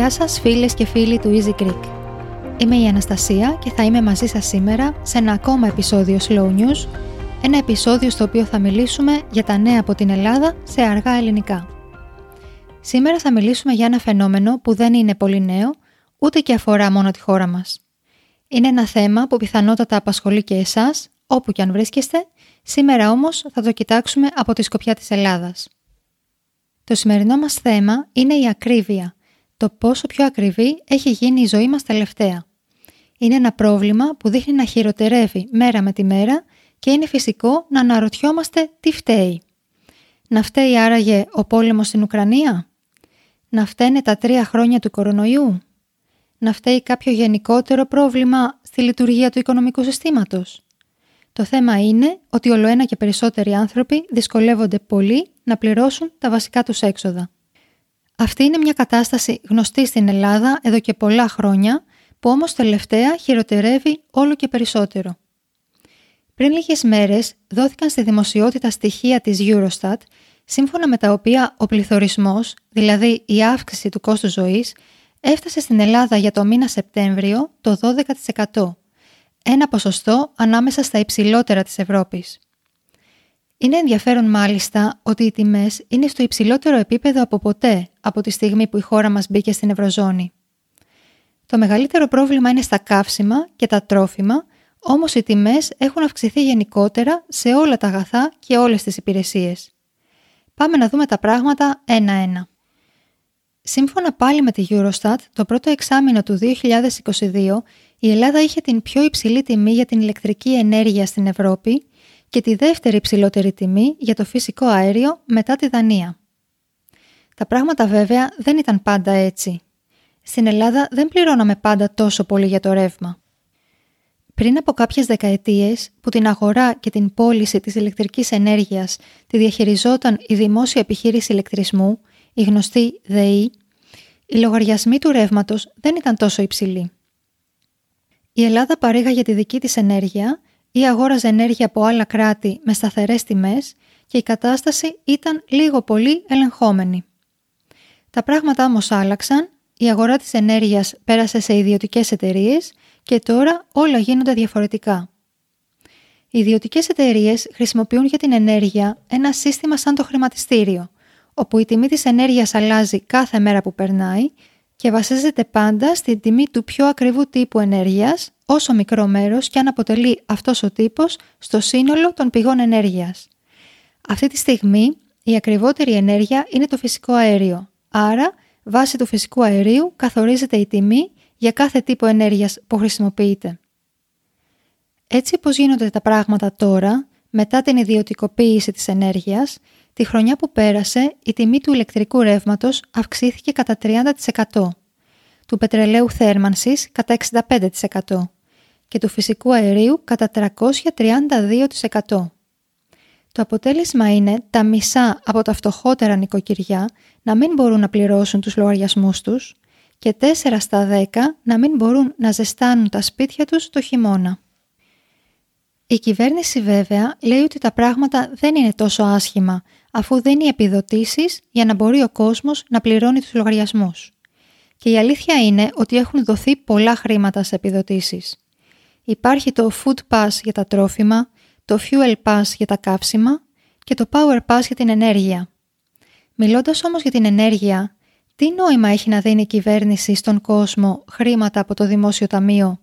Γεια σας φίλες και φίλοι του Easy Greek. Είμαι η Αναστασία και θα είμαι μαζί σας σήμερα σε ένα ακόμα επεισόδιο Slow News, ένα επεισόδιο στο οποίο θα μιλήσουμε για τα νέα από την Ελλάδα σε αργά ελληνικά. Σήμερα θα μιλήσουμε για ένα φαινόμενο που δεν είναι πολύ νέο, ούτε και αφορά μόνο τη χώρα μας. Είναι ένα θέμα που πιθανότατα απασχολεί και εσάς, όπου και αν βρίσκεστε, σήμερα όμως θα το κοιτάξουμε από τη σκοπιά της Ελλάδας. Το σημερινό μας θέμα είναι η ακρίβεια, το πόσο πιο ακριβή έχει γίνει η ζωή μας τελευταία. Είναι ένα πρόβλημα που δείχνει να χειροτερεύει μέρα με τη μέρα και είναι φυσικό να αναρωτιόμαστε τι φταίει. Να φταίει άραγε ο πόλεμος στην Ουκρανία; Να φταίνε τα τρία χρόνια του κορονοϊού; Να φταίει κάποιο γενικότερο πρόβλημα στη λειτουργία του οικονομικού συστήματος; Το θέμα είναι ότι ολοένα και περισσότεροι άνθρωποι δυσκολεύονται πολύ να πληρώσουν τα βασικά τους έξοδα. Αυτή είναι μια κατάσταση γνωστή στην Ελλάδα εδώ και πολλά χρόνια, που όμως τελευταία χειροτερεύει όλο και περισσότερο. Πριν λίγες μέρες δόθηκαν στη δημοσιότητα στοιχεία της Eurostat, σύμφωνα με τα οποία ο πληθωρισμός, δηλαδή η αύξηση του κόστους ζωής, έφτασε στην Ελλάδα για το μήνα Σεπτέμβριο το 12%, ένα ποσοστό ανάμεσα στα υψηλότερα της Ευρώπης. Είναι ενδιαφέρον μάλιστα ότι οι τιμές είναι στο υψηλότερο επίπεδο από ποτέ από τη στιγμή που η χώρα μας μπήκε στην Ευρωζώνη. Το μεγαλύτερο πρόβλημα είναι στα καύσιμα και τα τρόφιμα, όμως οι τιμές έχουν αυξηθεί γενικότερα σε όλα τα αγαθά και όλες τις υπηρεσίες. Πάμε να δούμε τα πράγματα ένα-ένα. Σύμφωνα πάλι με τη Eurostat, το πρώτο εξάμεινο του 2022 η Ελλάδα είχε την πιο υψηλή τιμή για την ηλεκτρική ενέργεια στην Ευρώπη και τη δεύτερη υψηλότερη τιμή για το φυσικό αέριο μετά τη Δανία. Τα πράγματα βέβαια δεν ήταν πάντα έτσι. Στην Ελλάδα δεν πληρώναμε πάντα τόσο πολύ για το ρεύμα. Πριν από κάποιες δεκαετίες που την αγορά και την πώληση της ηλεκτρικής ενέργειας τη διαχειριζόταν η Δημόσια Επιχείρηση Ηλεκτρισμού, η γνωστή ΔΕΗ, οι λογαριασμοί του ρεύματος δεν ήταν τόσο υψηλοί. Η Ελλάδα παρήγαγε τη δική της ενέργεια ή αγόραζε ενέργεια από άλλα κράτη με σταθερές τιμές και η κατάσταση ήταν λίγο πολύ ελεγχόμενη. Τα πράγματα όμως άλλαξαν, η αγορά της ενέργειας πέρασε σε ιδιωτικές εταιρείες και τώρα όλα γίνονται διαφορετικά. Οι ιδιωτικές εταιρείες χρησιμοποιούν για την ενέργεια ένα σύστημα σαν το χρηματιστήριο, όπου η τιμή της ενέργειας αλλάζει κάθε μέρα που περνάει και βασίζεται πάντα στην τιμή του πιο ακριβού τύπου ενέργειας, όσο μικρό μέρος και αν αποτελεί αυτός ο τύπος στο σύνολο των πηγών ενέργειας. Αυτή τη στιγμή η ακριβότερη ενέργεια είναι το φυσικό αέριο, άρα βάσει του φυσικού αερίου καθορίζεται η τιμή για κάθε τύπο ενέργειας που χρησιμοποιείται. Έτσι όπως γίνονται τα πράγματα τώρα, μετά την ιδιωτικοποίηση της ενέργειας, τη χρονιά που πέρασε η τιμή του ηλεκτρικού ρεύματος αυξήθηκε κατά 30%, του πετρελαίου θέρμανσης κατά 65% και του φυσικού αερίου κατά 332%. Το αποτέλεσμα είναι τα μισά από τα φτωχότερα νοικοκυριά να μην μπορούν να πληρώσουν τους λογαριασμούς τους και 4 στα 10 να μην μπορούν να ζεστάνουν τα σπίτια τους το χειμώνα. Η κυβέρνηση βέβαια λέει ότι τα πράγματα δεν είναι τόσο άσχημα αφού δίνει επιδοτήσεις για να μπορεί ο κόσμος να πληρώνει τους λογαριασμούς. Και η αλήθεια είναι ότι έχουν δοθεί πολλά χρήματα σε επιδοτήσεις. Υπάρχει το Food Pass για τα τρόφιμα, το Fuel Pass για τα καύσιμα και το Power Pass για την ενέργεια. Μιλώντας όμως για την ενέργεια, τι νόημα έχει να δίνει η κυβέρνηση στον κόσμο χρήματα από το Δημόσιο Ταμείο,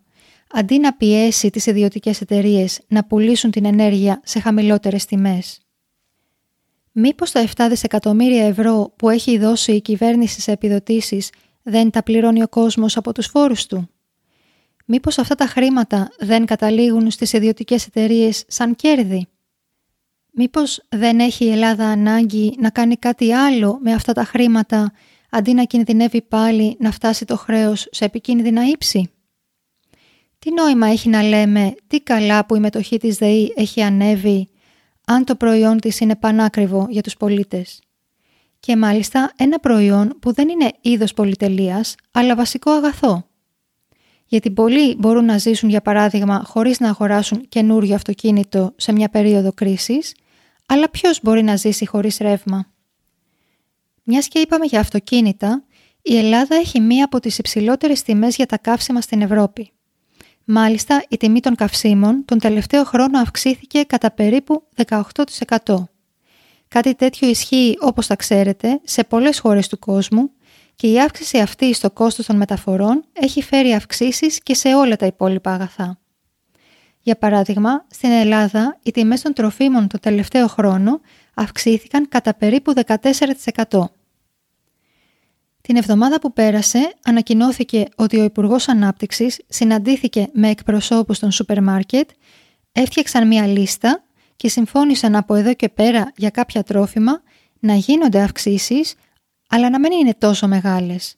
αντί να πιέσει τις ιδιωτικές εταιρείες να πουλήσουν την ενέργεια σε χαμηλότερες τιμές; Μήπως τα 7 δισεκατομμύρια ευρώ που έχει δώσει η κυβέρνηση σε επιδοτήσεις δεν τα πληρώνει ο κόσμος από τους φόρους του; Μήπως αυτά τα χρήματα δεν καταλήγουν στις ιδιωτικές εταιρείες σαν κέρδη; Μήπως δεν έχει η Ελλάδα ανάγκη να κάνει κάτι άλλο με αυτά τα χρήματα αντί να κινδυνεύει πάλι να φτάσει το χρέος σε επικίνδυνα ύψη; Τι νόημα έχει να λέμε τι καλά που η μετοχή της ΔΕΗ έχει ανέβει αν το προϊόν της είναι πανάκριβο για τους πολίτες; Και μάλιστα ένα προϊόν που δεν είναι είδος πολυτελείας, αλλά βασικό αγαθό. Γιατί πολλοί μπορούν να ζήσουν για παράδειγμα χωρίς να αγοράσουν καινούριο αυτοκίνητο σε μια περίοδο κρίσης, αλλά ποιος μπορεί να ζήσει χωρίς ρεύμα; Μιας και είπαμε για αυτοκίνητα, η Ελλάδα έχει μία από τις υψηλότερες τιμές για τα καύσιμα στην Ευρώπη. Μάλιστα, η τιμή των καυσίμων τον τελευταίο χρόνο αυξήθηκε κατά περίπου 18%. Κάτι τέτοιο ισχύει, όπως τα ξέρετε, σε πολλές χώρες του κόσμου και η αύξηση αυτή στο κόστος των μεταφορών έχει φέρει αυξήσεις και σε όλα τα υπόλοιπα αγαθά. Για παράδειγμα, στην Ελλάδα οι τιμές των τροφίμων το τελευταίο χρόνο αυξήθηκαν κατά περίπου 14%. Την εβδομάδα που πέρασε ανακοινώθηκε ότι ο Υπουργός Ανάπτυξης συναντήθηκε με εκπροσώπους των σούπερ μάρκετ, έφτιαξαν μια λίστα και συμφώνησαν από εδώ και πέρα για κάποια τρόφιμα να γίνονται αυξήσεις, αλλά να μην είναι τόσο μεγάλες.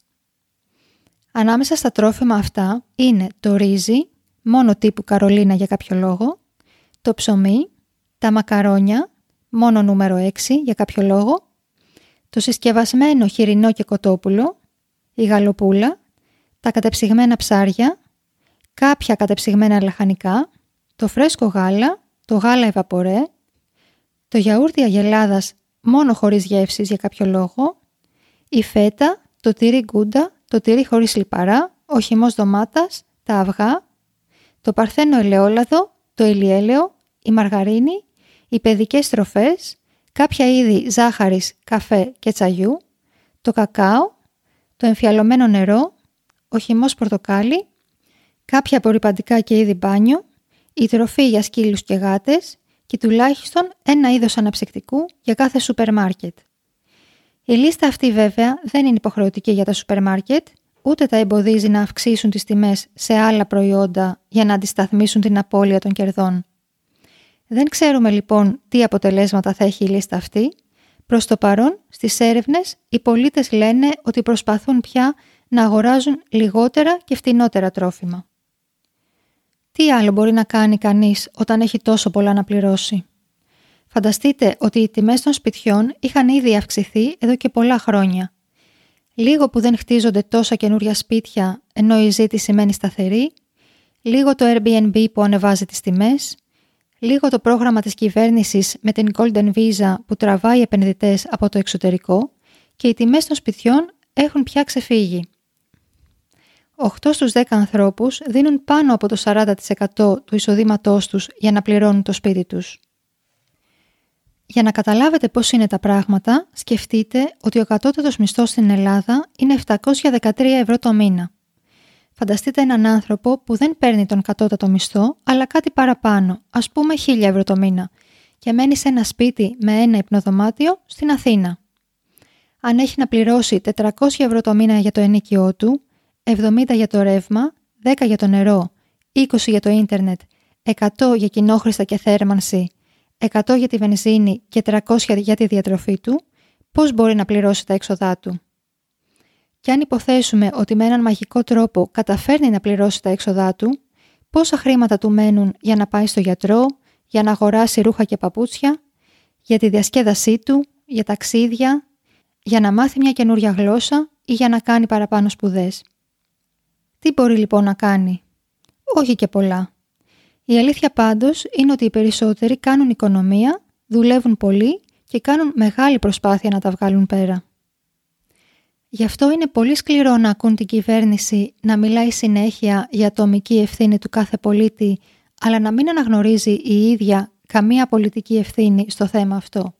Ανάμεσα στα τρόφιμα αυτά είναι το ρύζι, μόνο τύπου Καρολίνα για κάποιο λόγο, το ψωμί, τα μακαρόνια, μόνο νούμερο 6 για κάποιο λόγο, το συσκευασμένο χοιρινό και κοτόπουλο, η γαλοπούλα, τα κατεψυγμένα ψάρια, κάποια κατεψυγμένα λαχανικά, το φρέσκο γάλα, το γάλα ευαπορέ, το γιαούρτι αγελάδας μόνο χωρίς γεύσεις για κάποιο λόγο, η φέτα, το τύρι γκούντα, το τύρι χωρίς λιπαρά, ο χυμός ντομάτας, τα αυγά, το παρθένο ελαιόλαδο, το ηλιέλαιο, η μαργαρίνη, οι παιδικές τροφές, κάποια είδη ζάχαρης, καφέ και τσαγιού, το κακάο, το εμφιαλωμένο νερό, ο χυμός πορτοκάλι, κάποια απορριπαντικά και είδη μπάνιο, η τροφή για σκύλους και γάτες και τουλάχιστον ένα είδος αναψυκτικού για κάθε σούπερ μάρκετ. Η λίστα αυτή βέβαια δεν είναι υποχρεωτική για τα σούπερ μάρκετ, ούτε τα εμποδίζει να αυξήσουν τις τιμές σε άλλα προϊόντα για να αντισταθμίσουν την απώλεια των κερδών. Δεν ξέρουμε λοιπόν τι αποτελέσματα θα έχει η λίστα αυτή. Προς το παρόν, στις έρευνες, οι πολίτες λένε ότι προσπαθούν πια να αγοράζουν λιγότερα και φτηνότερα τρόφιμα. Τι άλλο μπορεί να κάνει κανείς όταν έχει τόσο πολλά να πληρώσει; Φανταστείτε ότι οι τιμές των σπιτιών είχαν ήδη αυξηθεί εδώ και πολλά χρόνια. Λίγο που δεν χτίζονται τόσα καινούρια σπίτια ενώ η ζήτηση μένει σταθερή, λίγο το Airbnb που ανεβάζει τις τιμές, λίγο το πρόγραμμα της κυβέρνησης με την Golden Visa που τραβάει επενδυτές από το εξωτερικό και οι τιμές των σπιτιών έχουν πια ξεφύγει. 8 στους 10 ανθρώπους δίνουν πάνω από το 40% του εισοδήματός τους για να πληρώνουν το σπίτι τους. Για να καταλάβετε πώς είναι τα πράγματα, σκεφτείτε ότι ο κατώτατος μισθός στην Ελλάδα είναι 713 ευρώ το μήνα. Φανταστείτε έναν άνθρωπο που δεν παίρνει τον κατώτατο μισθό, αλλά κάτι παραπάνω, ας πούμε 1000 ευρώ το μήνα, και μένει σε ένα σπίτι με ένα υπνοδωμάτιο στην Αθήνα. Αν έχει να πληρώσει 400 ευρώ το μήνα για το ενίκιό του, 70 για το ρεύμα, 10 για το νερό, 20 για το ίντερνετ, 100 για κοινόχρηστα και θέρμανση, 100 για τη βενζίνη και 300 για τη διατροφή του, πώς μπορεί να πληρώσει τα έξοδά του; Και αν υποθέσουμε ότι με έναν μαγικό τρόπο καταφέρνει να πληρώσει τα έξοδά του, πόσα χρήματα του μένουν για να πάει στο γιατρό, για να αγοράσει ρούχα και παπούτσια, για τη διασκέδασή του, για ταξίδια, για να μάθει μια καινούρια γλώσσα ή για να κάνει παραπάνω σπουδές; Τι μπορεί λοιπόν να κάνει; Όχι και πολλά. Η αλήθεια πάντως είναι ότι οι περισσότεροι κάνουν οικονομία, δουλεύουν πολύ και κάνουν μεγάλη προσπάθεια να τα βγάλουν πέρα. Γι' αυτό είναι πολύ σκληρό να ακούν την κυβέρνηση να μιλάει συνέχεια για ατομική ευθύνη του κάθε πολίτη, αλλά να μην αναγνωρίζει η ίδια καμία πολιτική ευθύνη στο θέμα αυτό.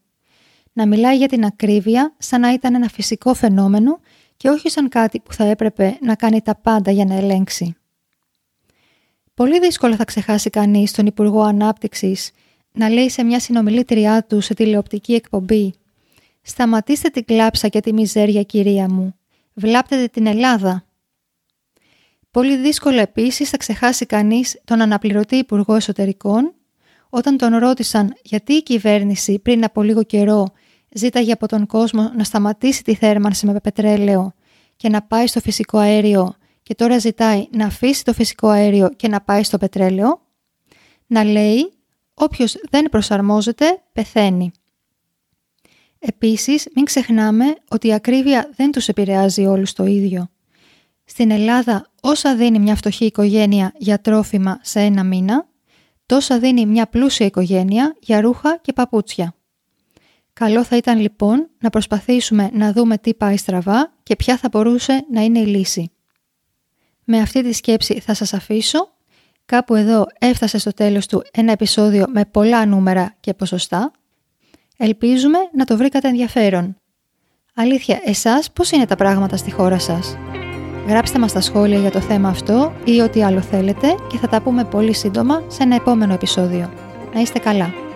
Να μιλάει για την ακρίβεια σαν να ήταν ένα φυσικό φαινόμενο και όχι σαν κάτι που θα έπρεπε να κάνει τα πάντα για να ελέγξει. Πολύ δύσκολα θα ξεχάσει κανείς τον Υπουργό Ανάπτυξης να λέει σε μια συνομιλήτριά του σε τηλεοπτική εκπομπή «Σταματήστε την κλάψα και τη μιζέρια κυρία μου. Βλάπτετε την Ελλάδα». Πολύ δύσκολο επίσης θα ξεχάσει κανείς τον αναπληρωτή Υπουργό Εσωτερικών όταν τον ρώτησαν γιατί η κυβέρνηση πριν από λίγο καιρό ζήταγε από τον κόσμο να σταματήσει τη θέρμανση με πετρέλαιο και να πάει στο φυσικό αέριο και τώρα ζητάει να αφήσει το φυσικό αέριο και να πάει στο πετρέλαιο, να λέει όποιος δεν προσαρμόζεται πεθαίνει. Επίσης, μην ξεχνάμε ότι η ακρίβεια δεν τους επηρεάζει όλους το ίδιο. Στην Ελλάδα, όσα δίνει μια φτωχή οικογένεια για τρόφιμα σε ένα μήνα, τόσα δίνει μια πλούσια οικογένεια για ρούχα και παπούτσια. Καλό θα ήταν λοιπόν να προσπαθήσουμε να δούμε τι πάει στραβά και ποια θα μπορούσε να είναι η λύση. Με αυτή τη σκέψη θα σας αφήσω. Κάπου εδώ έφτασε στο τέλος του ένα επεισόδιο με πολλά νούμερα και ποσοστά. Ελπίζουμε να το βρήκατε ενδιαφέρον. Αλήθεια, εσάς πώς είναι τα πράγματα στη χώρα σας; Γράψτε μας στα σχόλια για το θέμα αυτό ή ό,τι άλλο θέλετε και θα τα πούμε πολύ σύντομα σε ένα επόμενο επεισόδιο. Να είστε καλά.